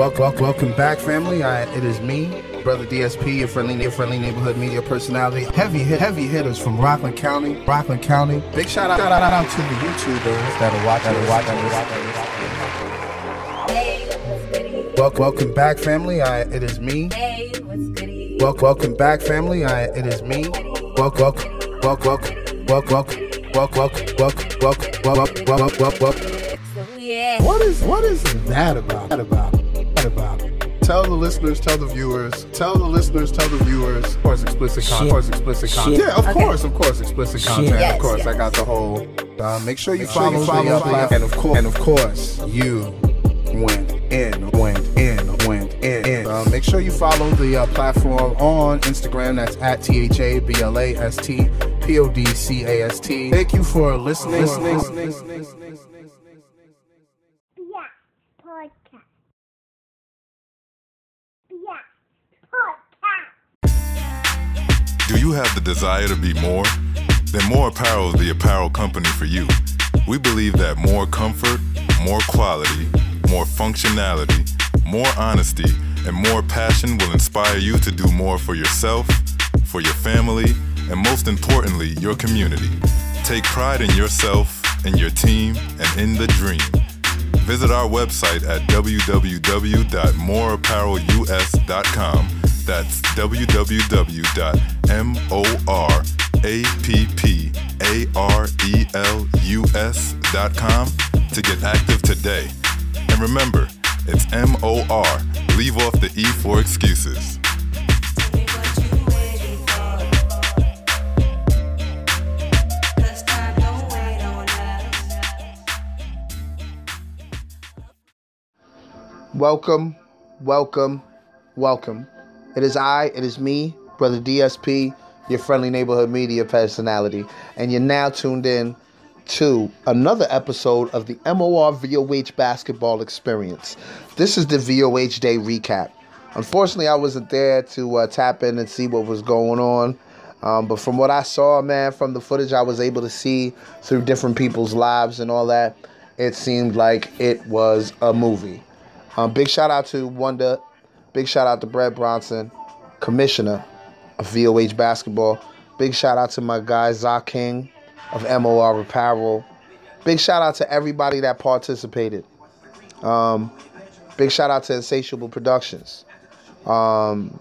Welcome, welcome, back, family. I, it is me, Brother DSP, your friendly, your friendly neighborhood media personality. Heavy heavy hitters from Rockland County, Rockland County. Big shout out, shout out, out to the YouTubers that are watching, that are watching. Welcome, welcome back, family. I, it is me. Welcome, welcome back, family. I, it is me. Welcome, welcome, welcome, welcome, welcome, welcome, welcome, welcome, welcome, welcome, welcome. What is what is that about? That about? That about? Tell the listeners, tell the viewers, tell the listeners, tell the viewers. Of course, explicit content. Of course, explicit content. Yeah, of Okay. course, of course, explicit content. Yes, of course, yes. I got the whole. Uh, make sure you sure follow, you follow the, uh, the, plat- and of course, and of course, you went in, went in, went in. Uh, make sure you follow the uh, platform on Instagram. That's at T H A B L A S T P O D C A S T. Thank you for listening. listening. Yeah, Do you have the desire to be more? Then More Apparel is the apparel company for you. We believe that more comfort, more quality, more functionality, more honesty, and more passion will inspire you to do more for yourself, for your family, and most importantly, your community. Take pride in yourself, in your team, and in the dream. Visit our website at www.moreapparelus.com. That's www.moreapparelus.com to get active today. And remember, it's M O R. Leave off the E for excuses. Welcome, welcome, welcome. It is I, it is me, Brother DSP, your friendly neighborhood media personality, and you're now tuned in to another episode of the MOR VOH basketball experience. This is the VOH day recap. Unfortunately, I wasn't there to uh, tap in and see what was going on. Um, but from what I saw, man, from the footage I was able to see through different people's lives and all that, it seemed like it was a movie. Um, big shout out to Wonder. Big shout out to Brett Bronson, commissioner of VOH basketball. Big shout out to my guy Zach King of MOR Apparel. Big shout out to everybody that participated. Um, big shout out to Insatiable Productions. Um,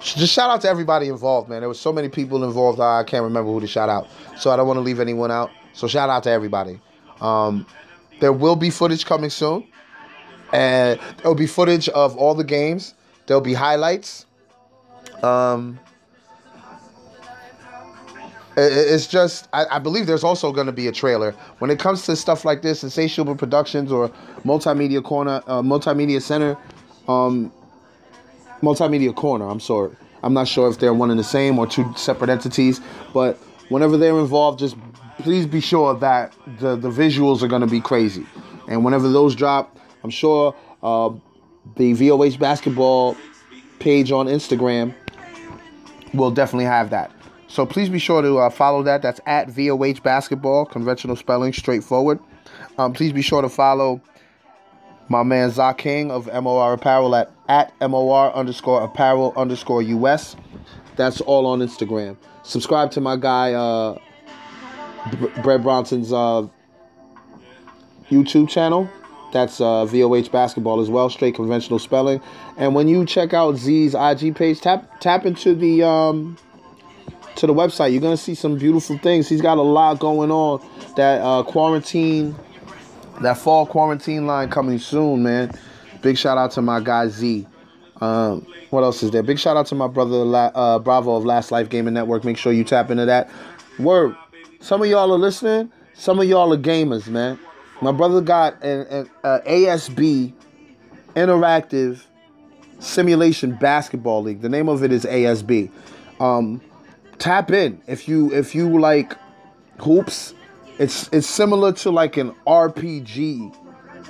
just shout out to everybody involved, man. There was so many people involved. I can't remember who to shout out, so I don't want to leave anyone out. So shout out to everybody. Um, there will be footage coming soon, and there'll be footage of all the games. There'll be highlights. Um, it's just I, I believe there's also going to be a trailer when it comes to stuff like this insatiable productions or multimedia corner uh, multimedia center um, multimedia corner i'm sorry i'm not sure if they're one and the same or two separate entities but whenever they're involved just please be sure that the, the visuals are going to be crazy and whenever those drop i'm sure uh, the voh basketball page on instagram will definitely have that. So please be sure to uh, follow that. That's at VOH Basketball, conventional spelling, straightforward. Um, please be sure to follow my man Zah King of MOR Apparel at, at MOR underscore apparel underscore US. That's all on Instagram. Subscribe to my guy, uh, Brett Bronson's uh, YouTube channel. That's uh, VOH Basketball as well, straight conventional spelling. And when you check out Z's IG page, tap tap into the um, to the website. You're gonna see some beautiful things. He's got a lot going on. That uh, quarantine, that fall quarantine line coming soon, man. Big shout out to my guy Z. Um, what else is there? Big shout out to my brother uh, Bravo of Last Life Gaming Network. Make sure you tap into that. Word. Some of y'all are listening. Some of y'all are gamers, man. My brother got an, an uh, ASB Interactive Simulation Basketball League. The name of it is ASB. Um, tap in if you if you like hoops. It's it's similar to like an RPG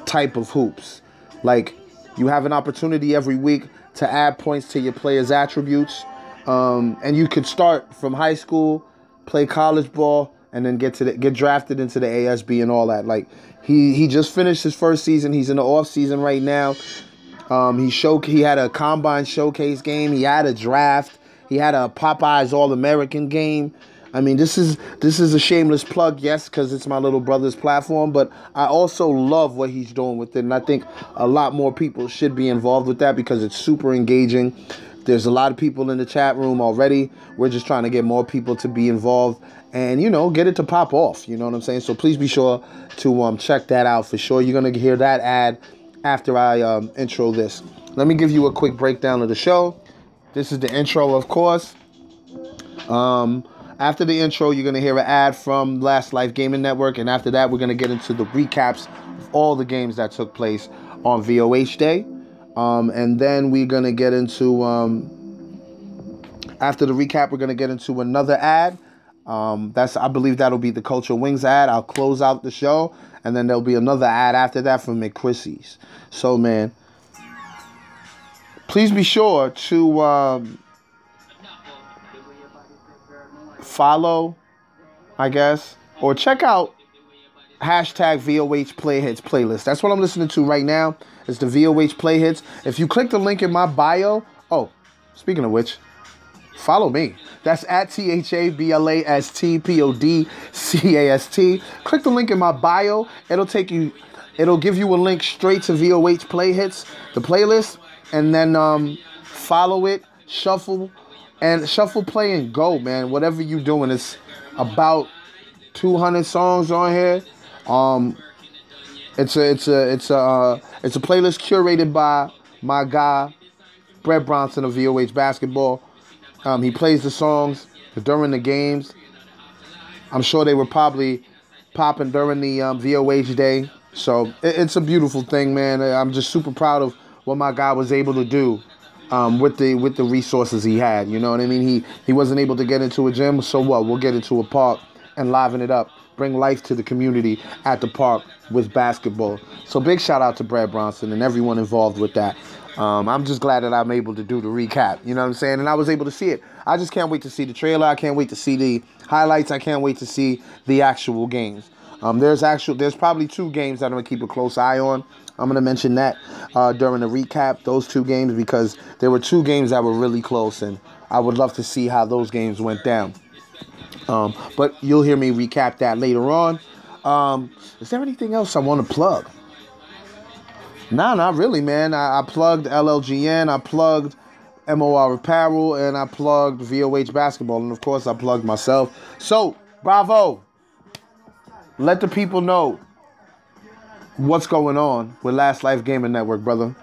type of hoops. Like you have an opportunity every week to add points to your players' attributes, um, and you could start from high school, play college ball, and then get to the, get drafted into the ASB and all that. Like He he just finished his first season. He's in the off season right now. Um, he show he had a combine showcase game. He had a draft. He had a Popeyes All American game. I mean, this is this is a shameless plug, yes, because it's my little brother's platform. But I also love what he's doing with it, and I think a lot more people should be involved with that because it's super engaging. There's a lot of people in the chat room already. We're just trying to get more people to be involved and you know get it to pop off. You know what I'm saying? So please be sure to um, check that out for sure. You're gonna hear that ad after I um, intro this. Let me give you a quick breakdown of the show. This is the intro, of course. Um, after the intro, you're gonna hear an ad from Last Life Gaming Network, and after that, we're gonna get into the recaps of all the games that took place on VOH Day. Um, and then we're gonna get into um, after the recap, we're gonna get into another ad. Um, that's I believe that'll be the Culture Wings ad. I'll close out the show, and then there'll be another ad after that from McChrissy's. So man, please be sure to um, follow, I guess, or check out hashtag VOH Play Hits playlist. That's what I'm listening to right now. It's the VOH Play Hits. If you click the link in my bio, oh, speaking of which, follow me. That's at T H A B L A S T P O D C A S T. Click the link in my bio. It'll take you, it'll give you a link straight to VOH Play Hits, the playlist, and then um, follow it, shuffle, and shuffle, play, and go, man. Whatever you're doing, it's about 200 songs on here. Um, it's a it's a it's a uh, it's a playlist curated by my guy Brett Bronson of VOH Basketball. Um, he plays the songs during the games. I'm sure they were probably popping during the um, VOH day. So it, it's a beautiful thing, man. I'm just super proud of what my guy was able to do um, with the with the resources he had. You know what I mean? He he wasn't able to get into a gym, so what? We'll get into a park and liven it up, bring life to the community at the park with basketball. So big shout out to Brad Bronson and everyone involved with that. Um, I'm just glad that I'm able to do the recap. You know what I'm saying? And I was able to see it. I just can't wait to see the trailer. I can't wait to see the highlights. I can't wait to see the actual games. Um, there's actual there's probably two games that I'm gonna keep a close eye on. I'm gonna mention that uh, during the recap, those two games because there were two games that were really close, and I would love to see how those games went down. Um, but you'll hear me recap that later on. Um, is there anything else I want to plug? Nah, not really, man. I, I plugged LLGN, I plugged MOR Apparel, and I plugged VOH Basketball, and of course, I plugged myself. So, bravo. Let the people know what's going on with Last Life Gaming Network, brother.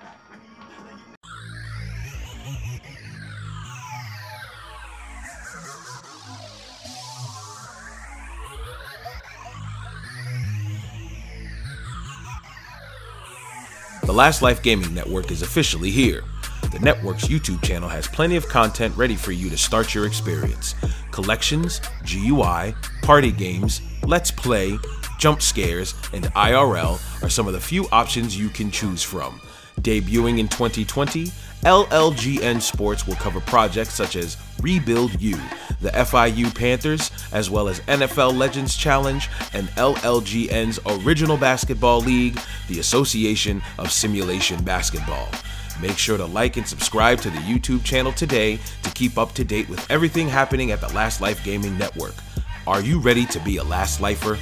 The Last Life Gaming Network is officially here. The network's YouTube channel has plenty of content ready for you to start your experience. Collections, GUI, party games, let's play, jump scares, and IRL are some of the few options you can choose from. Debuting in 2020, LLGN Sports will cover projects such as Rebuild U, the FIU Panthers, as well as NFL Legends Challenge and LLGN's Original Basketball League, the Association of Simulation Basketball. Make sure to like and subscribe to the YouTube channel today to keep up to date with everything happening at the Last Life Gaming Network. Are you ready to be a Last Lifer?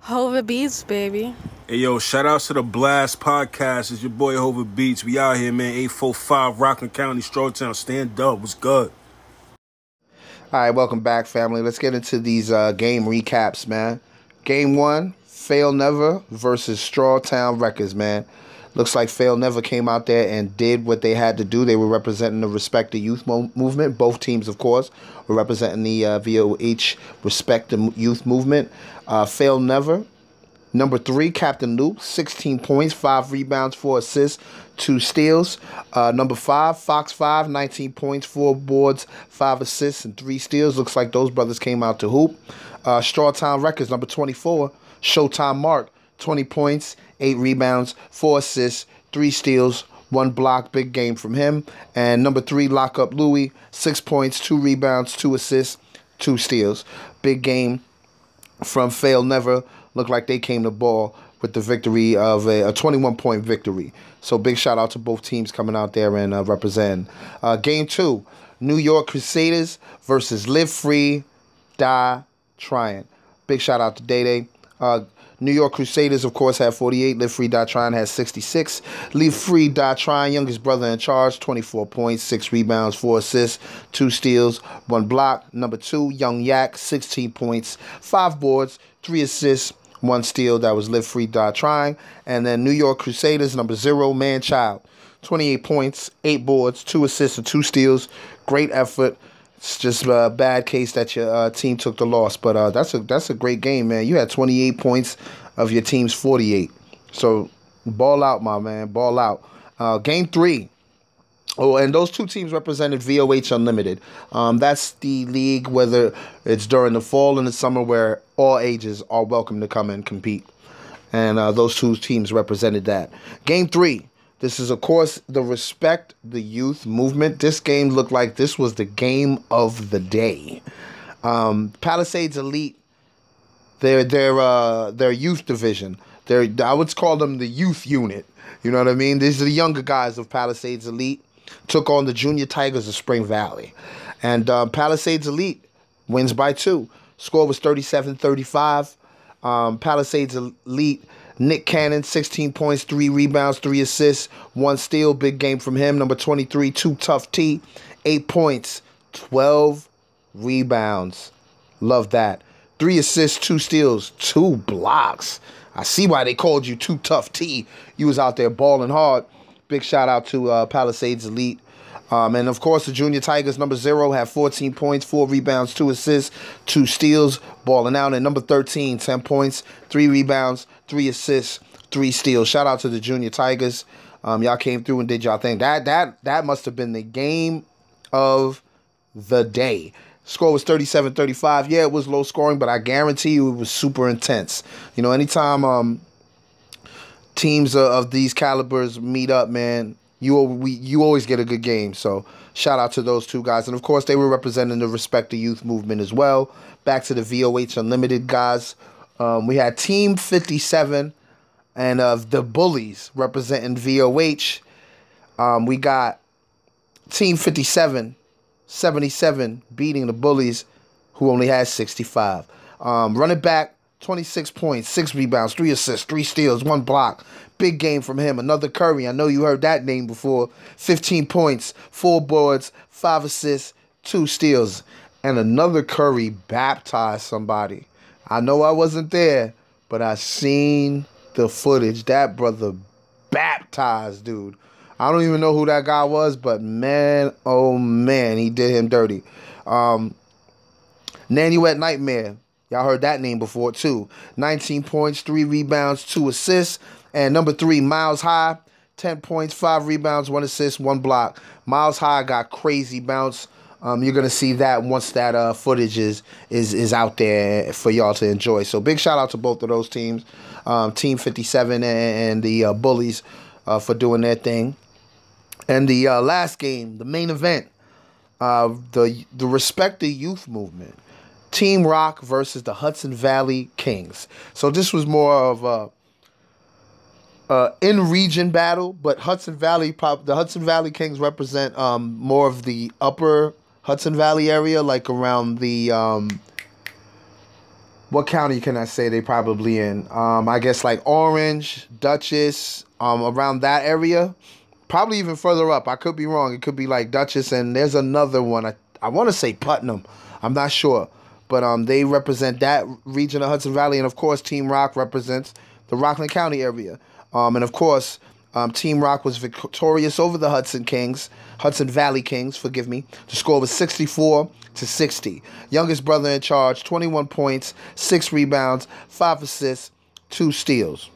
Hova Beats, baby. Hey yo, shout outs to the Blast Podcast. It's your boy Hova Beats. We out here, man. 845 Rockland County, Strawtown. Stand up. What's good? All right, welcome back, family. Let's get into these uh, game recaps, man. Game one, Fail Never versus Strawtown Records, man. Looks like Fail Never came out there and did what they had to do. They were representing the Respect the Youth mo- movement. Both teams, of course, were representing the uh, VOH Respect the Youth movement. Uh, Fail Never. Number three, Captain Luke, 16 points, 5 rebounds, 4 assists, 2 steals. Uh, number five, Fox 5, 19 points, 4 boards, 5 assists, and 3 steals. Looks like those brothers came out to hoop. Uh, Strawtown Records, number 24, Showtime Mark, 20 points, 8 rebounds, 4 assists, 3 steals, one block, big game from him. And number three, lock up Louis, six points, two rebounds, two assists, two steals. Big game from Fail Never. Looked like they came to ball with the victory of a, a 21 point victory. So big shout out to both teams coming out there and uh, representing. Uh, game two, New York Crusaders versus Live Free, Die Trying. Big shout out to Day Day. Uh, New York Crusaders, of course, have 48. Live Free Die Trying has 66. Live Free Die Trying, youngest brother in charge, 24 points, 6 rebounds, 4 assists, 2 steals, 1 block. Number 2, Young Yak, 16 points, 5 boards, 3 assists, 1 steal. That was Live Free Die Trying. And then New York Crusaders, number 0, Man Child, 28 points, 8 boards, 2 assists, and 2 steals. Great effort. It's just a bad case that your uh, team took the loss, but uh, that's a that's a great game, man. You had 28 points of your team's 48, so ball out, my man, ball out. Uh, game three. Oh, and those two teams represented VOH Unlimited. Um, that's the league, whether it's during the fall and the summer, where all ages are welcome to come and compete. And uh, those two teams represented that. Game three. This is, of course, the Respect the Youth movement. This game looked like this was the game of the day. Um, Palisades Elite, their their uh, their youth division. Their I would call them the youth unit. You know what I mean? These are the younger guys of Palisades Elite. Took on the Junior Tigers of Spring Valley, and uh, Palisades Elite wins by two. Score was 37-35. Um, Palisades Elite Nick Cannon, 16 points, 3 rebounds, 3 assists, 1 steal. Big game from him. Number 23, two Tough T, 8 points, 12 rebounds. Love that. 3 assists, 2 steals, 2 blocks. I see why they called you Too Tough T. You was out there balling hard. Big shout out to uh, Palisades Elite. Um, and of course, the Junior Tigers, number zero, have 14 points, four rebounds, two assists, two steals, balling out. And number 13, 10 points, three rebounds, three assists, three steals. Shout out to the Junior Tigers. Um, y'all came through and did y'all thing. That that that must have been the game of the day. Score was 37-35. Yeah, it was low scoring, but I guarantee you it was super intense. You know, anytime um, teams of, these calibers meet up, man, you we you always get a good game. So shout out to those two guys, and of course they were representing the Respect the Youth movement as well. Back to the VOH Unlimited guys, um, we had Team Fifty Seven, and of the Bullies representing VOH. Um, we got Team 57, 77 beating the Bullies, who only had 65. Um, running back, 26 points, 6 rebounds, 3 assists, 3 steals, 1 block. Big game from him. Another Curry. I know you heard that name before. 15 points, 4 boards, 5 assists, 2 steals. And another Curry baptized somebody. I know I wasn't there, but I seen the footage. That brother baptized, dude. I don't even know who that guy was, but man, oh man, he did him dirty. Um, Nanuet Nightmare. Y'all heard that name before too. 19 points, 3 rebounds, 2 assists. And number 3, Miles High. 10 points, 5 rebounds, 1 assist, 1 block. Miles High got crazy bounce. Um, you're gonna see that once that uh, footage is is is out there for y'all to enjoy. So big shout out to both of those teams, um, Team 57 and, and the uh, Bullies, uh, for doing their thing. And the uh, last game, the main event, uh, the the Respect the Youth movement, Team Rock versus the Hudson Valley Kings. So this was more of a uh, in region battle, but Hudson Valley pop the Hudson Valley Kings represent um, more of the upper Hudson Valley area, like around the um, what county can I say they probably in? Um, I guess like Orange, Dutchess, um, around that area. Probably even further up. I could be wrong. It could be like Dutchess, and there's another one. I I want to say Putnam. I'm not sure, but um, they represent that region of Hudson Valley, and of course, Team Rock represents the Rockland County area. Um, and of course, um, Team Rock was victorious over the Hudson Kings, Hudson Valley Kings, forgive me. The score was 64 to 60. Youngest brother in charge, 21 points, 6 rebounds, 5 assists, 2 steals.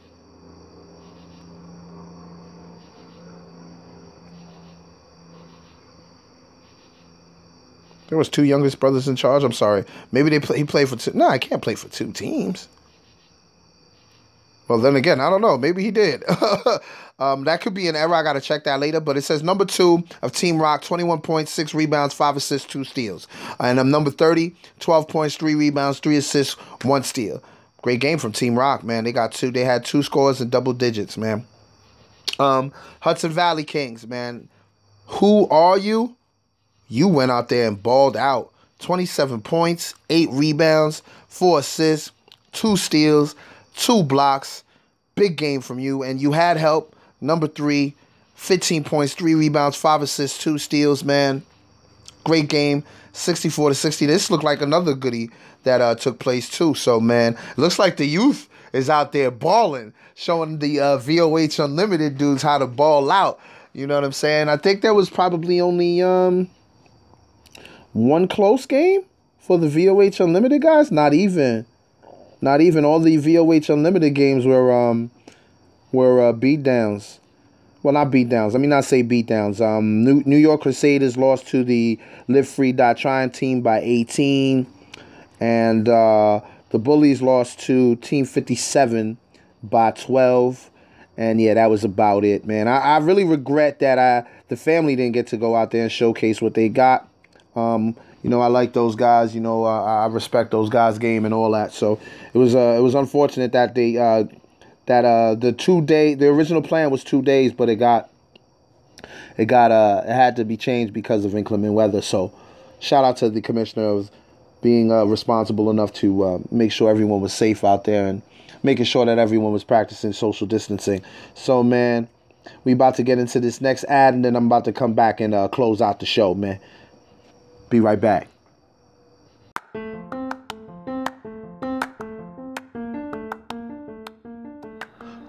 There was two youngest brothers in charge. I'm sorry. Maybe they play, he played for two. No, I can't play for two teams. Well, then again, I don't know. Maybe he did. um, that could be an error. I got to check that later. But it says number two of Team Rock, 21.6 rebounds, 5 assists, 2 steals. And I'm number 30, 12 points, 3 rebounds, 3 assists, 1 steal. Great game from Team Rock, man. They got two. They had two scores in double digits, man. Um, Hudson Valley Kings, man. Who are you? You went out there and balled out. 27 points, 8 rebounds, 4 assists, 2 steals, 2 blocks. Big game from you. And you had help. Number 3, 15 points, 3 rebounds, 5 assists, 2 steals, man. Great game. 64 to 60. This looked like another goodie that uh, took place too. So, man, looks like the youth is out there balling, showing the uh, VOH Unlimited dudes how to ball out. You know what I'm saying? I think there was probably only um, one close game for the VOH Unlimited guys. Not even, not even all the VOH Unlimited games were um, were uh, beat downs. Well, not beat downs. Let me not say beat downs. Um, New, New York Crusaders lost to the Live Free Die Trying team by 18. And uh, the Bullies lost to Team 57 by 12. And yeah, that was about it, man. I, I really regret that I the family didn't get to go out there and showcase what they got. Um, you know, I like those guys. You know, uh, I respect those guys' game and all that. So it was uh, it was unfortunate that they uh, that uh, the two day the original plan was two days, but it got it got uh it had to be changed because of inclement weather. So shout out to the commissioner of being uh, responsible enough to uh, make sure everyone was safe out there and making sure that everyone was practicing social distancing. So man, we about to get into this next ad and then I'm about to come back and uh, close out the show, man. Be right back.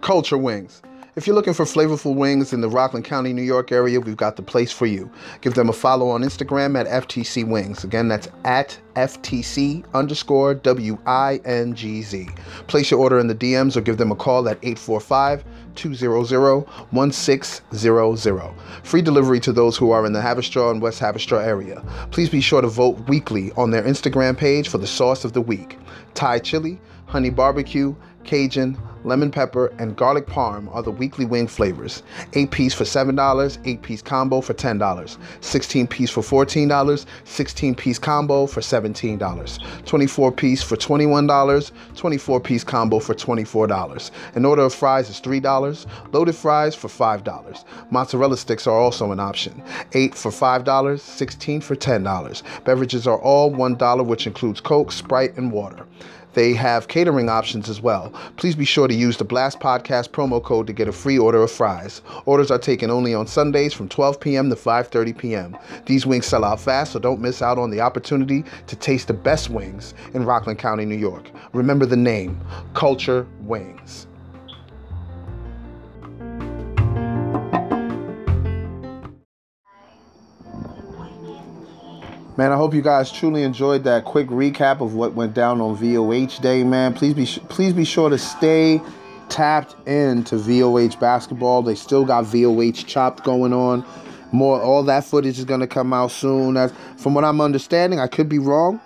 Culture Wings. If you're looking for flavorful wings in the Rockland County, New York area, we've got the place for you. Give them a follow on Instagram at FTC Wings. Again, that's at FTC underscore W I N G Z. Place your order in the DMs or give them a call at 845 200 1600. Free delivery to those who are in the Haverstraw and West Haverstraw area. Please be sure to vote weekly on their Instagram page for the sauce of the week Thai chili, honey barbecue, Cajun, lemon pepper, and garlic parm are the weekly wing flavors. 8 piece for $7, 8 piece combo for $10, 16 piece for $14, 16 piece combo for $17, 24 piece for $21, 24 piece combo for $24. An order of fries is $3, loaded fries for $5. Mozzarella sticks are also an option. 8 for $5, 16 for $10. Beverages are all $1, which includes Coke, Sprite, and water. They have catering options as well. Please be sure to use the Blast Podcast promo code to get a free order of fries. Orders are taken only on Sundays from 12 p.m. to 5:30 p.m. These wings sell out fast, so don't miss out on the opportunity to taste the best wings in Rockland County, New York. Remember the name, Culture Wings. Man, I hope you guys truly enjoyed that quick recap of what went down on VOH Day, man. Please be please be sure to stay tapped into VOH basketball. They still got VOH chopped going on. More all that footage is gonna come out soon. As from what I'm understanding, I could be wrong.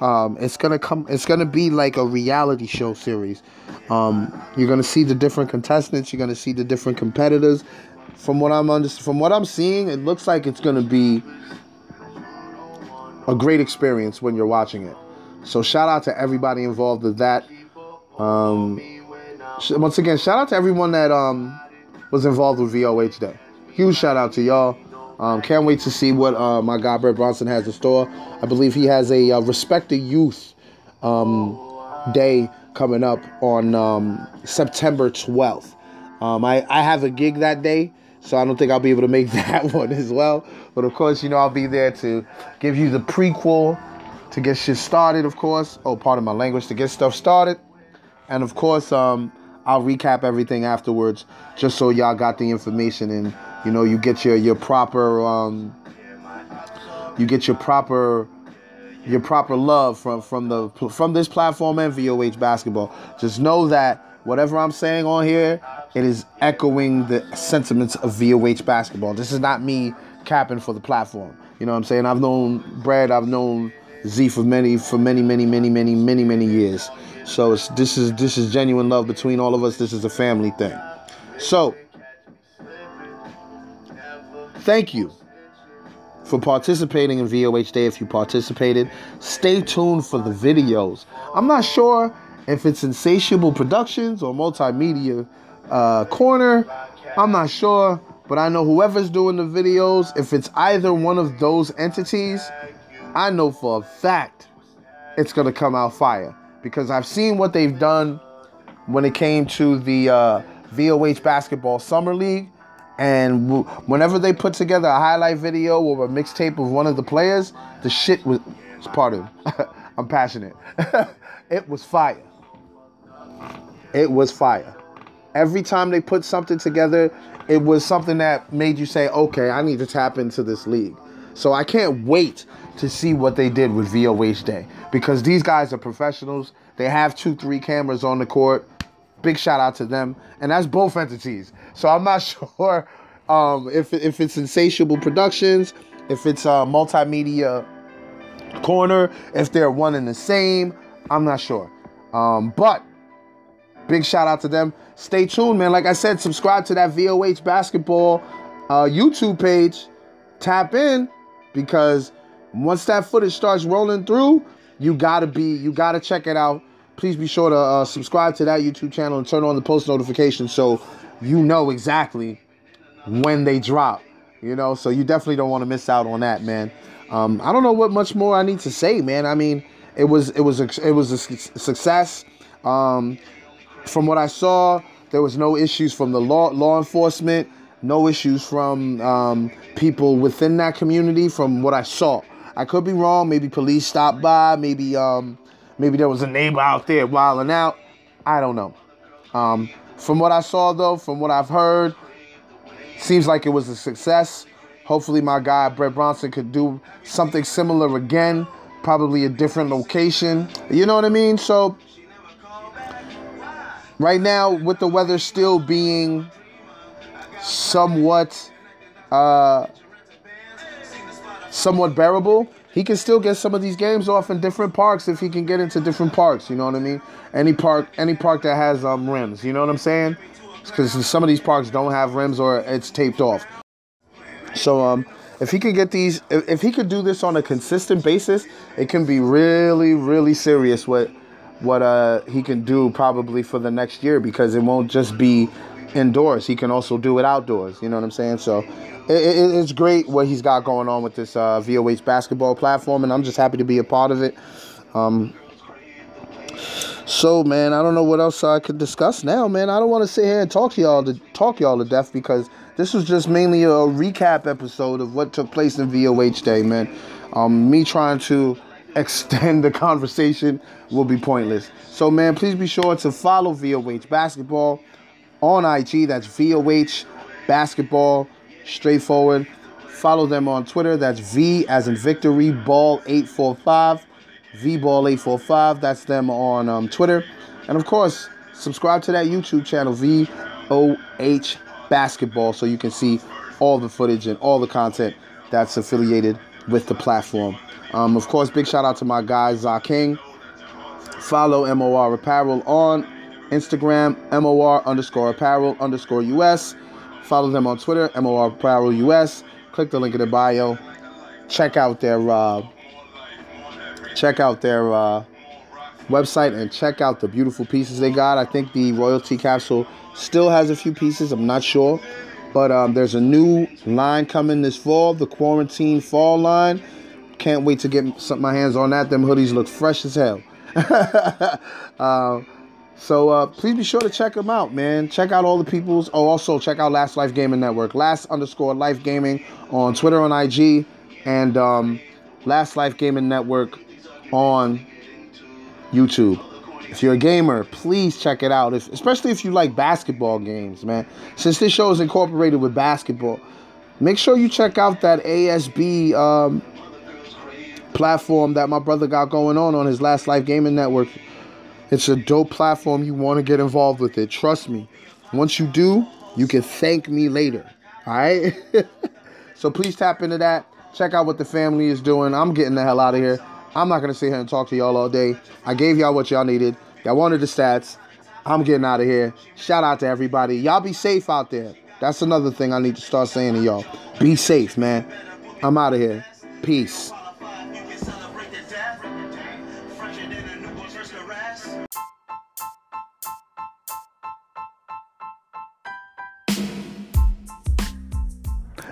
Um, it's gonna come. It's gonna be like a reality show series. Um, you're gonna see the different contestants. You're gonna see the different competitors. From what I'm under, from what I'm seeing, it looks like it's gonna be a great experience when you're watching it. So shout out to everybody involved with that. Um, once again, shout out to everyone that um, was involved with VOH Day. Huge shout out to y'all. Um, can't wait to see what uh, my guy Brett Bronson has in store. I believe he has a uh, Respect the Youth um, Day coming up on um, September 12th. Um, I, I have a gig that day, so I don't think I'll be able to make that one as well. But of course, you know, I'll be there to give you the prequel, to get shit started, of course. Oh, part of my language, to get stuff started. And of course, um, I'll recap everything afterwards, just so y'all got the information and you know you get your your proper um, you get your proper your proper love from from the from this platform and VOH basketball. Just know that whatever I'm saying on here, it is echoing the sentiments of VOH basketball. This is not me capping for the platform. You know what I'm saying? I've known Brad, I've known Z for many for many many many many many many years. So this is this is genuine love between all of us. This is a family thing. So thank you for participating in VOH Day. If you participated, stay tuned for the videos. I'm not sure if it's Insatiable Productions or Multimedia uh, Corner. I'm not sure, but I know whoever's doing the videos, if it's either one of those entities, I know for a fact it's gonna come out fire because I've seen what they've done when it came to the uh, VOH Basketball Summer League. And w- whenever they put together a highlight video or a mixtape of one of the players, the shit was, pardon, I'm passionate. it was fire. It was fire. Every time they put something together, it was something that made you say, okay, I need to tap into this league. So I can't wait to see what they did with VOH Day because these guys are professionals. They have two, three cameras on the court. Big shout out to them, and that's both entities. So I'm not sure um, if if it's Insatiable Productions, if it's uh, Multimedia Corner, if they're one and the same. I'm not sure, um, but big shout out to them. Stay tuned, man. Like I said, subscribe to that VOH basketball uh, YouTube page. Tap in because once that footage starts rolling through, you gotta be, you gotta check it out. Please be sure to uh, subscribe to that YouTube channel and turn on the post notifications so you know exactly when they drop. You know, so you definitely don't want to miss out on that, man. Um, I don't know what much more I need to say, man. I mean, it was it was a, it was a su- success. Um, from what I saw, there was no issues from the law law enforcement, no issues from um, people within that community. From what I saw, I could be wrong. Maybe police stopped by. Maybe um, maybe there was a neighbor out there wilding out. I don't know. Um, from what I saw, though, from what I've heard, seems like it was a success. Hopefully, my guy Brett Bronson could do something similar again. Probably a different location. You know what I mean? So right now with the weather still being somewhat uh somewhat bearable he can still get some of these games off in different parks if he can get into different parks you know what i mean? Any park any park that has um rims you know what i'm saying? Because some of these parks don't have rims or it's taped off. So um if he could get these if, if he could do this on a consistent basis it can be really really serious what what uh he can do probably for the next year because it won't just be indoors. He can also do it outdoors you know what i'm saying? So it, it, it's great what he's got going on with this uh, voh basketball platform and i'm just happy to be a part of it. Um so man i don't know what else i could discuss now man. I don't want to sit here and talk to y'all to talk y'all to death because this was just mainly a recap episode of what took place in voh day man. Um me trying to extend the conversation will be pointless. So, man, please be sure to follow VOH Basketball on IG. That's VOH Basketball, straightforward. Follow them on Twitter. That's V as in Victory Ball 845. V Ball 845. That's them on um, Twitter. And of course, subscribe to that YouTube channel, VOH Basketball, so you can see all the footage and all the content that's affiliated with the platform. Um, of course, big shout out to my guy, Za King. Follow MOR Apparel on Instagram, MOR underscore apparel underscore US. Follow them on Twitter, MOR Apparel US. Click the link in the bio. Check out their uh, check out their uh, website and check out the beautiful pieces they got. I think the royalty capsule still has a few pieces. I'm not sure, but um, there's a new line coming this fall, the quarantine fall line. Can't wait to get some, my hands on that. Them hoodies look fresh as hell. uh, so uh, please be sure to check them out, man. Check out all the people's. Oh, also check out Last Life Gaming Network. Last underscore Life Gaming on Twitter on IG, and um, Last Life Gaming Network on YouTube. If you're a gamer, please check it out. If, especially if you like basketball games, man. Since this show is incorporated with basketball, make sure you check out that ASB um, platform that my brother got going on on his Last Life Gaming Network. It's a dope platform. You want to get involved with it. Trust me. Once you do, you can thank me later. All right? so please tap into that. Check out what the family is doing. I'm getting the hell out of here. I'm not going to sit here and talk to y'all all day. I gave y'all what y'all needed. Y'all wanted the stats. I'm getting out of here. Shout out to everybody. Y'all be safe out there. That's another thing I need to start saying to y'all. Be safe, man. I'm out of here. Peace.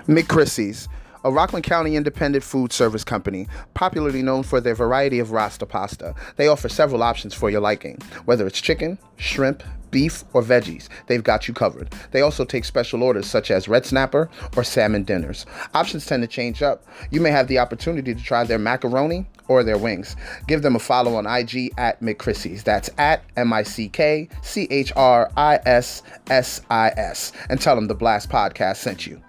McChrissy's, a Rockland County independent food service company, popularly known for their variety of Rasta pasta. They offer several options for your liking, whether it's chicken, shrimp, beef, or veggies. They've got you covered. They also take special orders such as red snapper or salmon dinners. Options tend to change up. You may have the opportunity to try their macaroni or their wings. Give them a follow on IG at McChrissy's. That's at M I C K C H R I S S I S. And tell them the Blast Podcast sent you.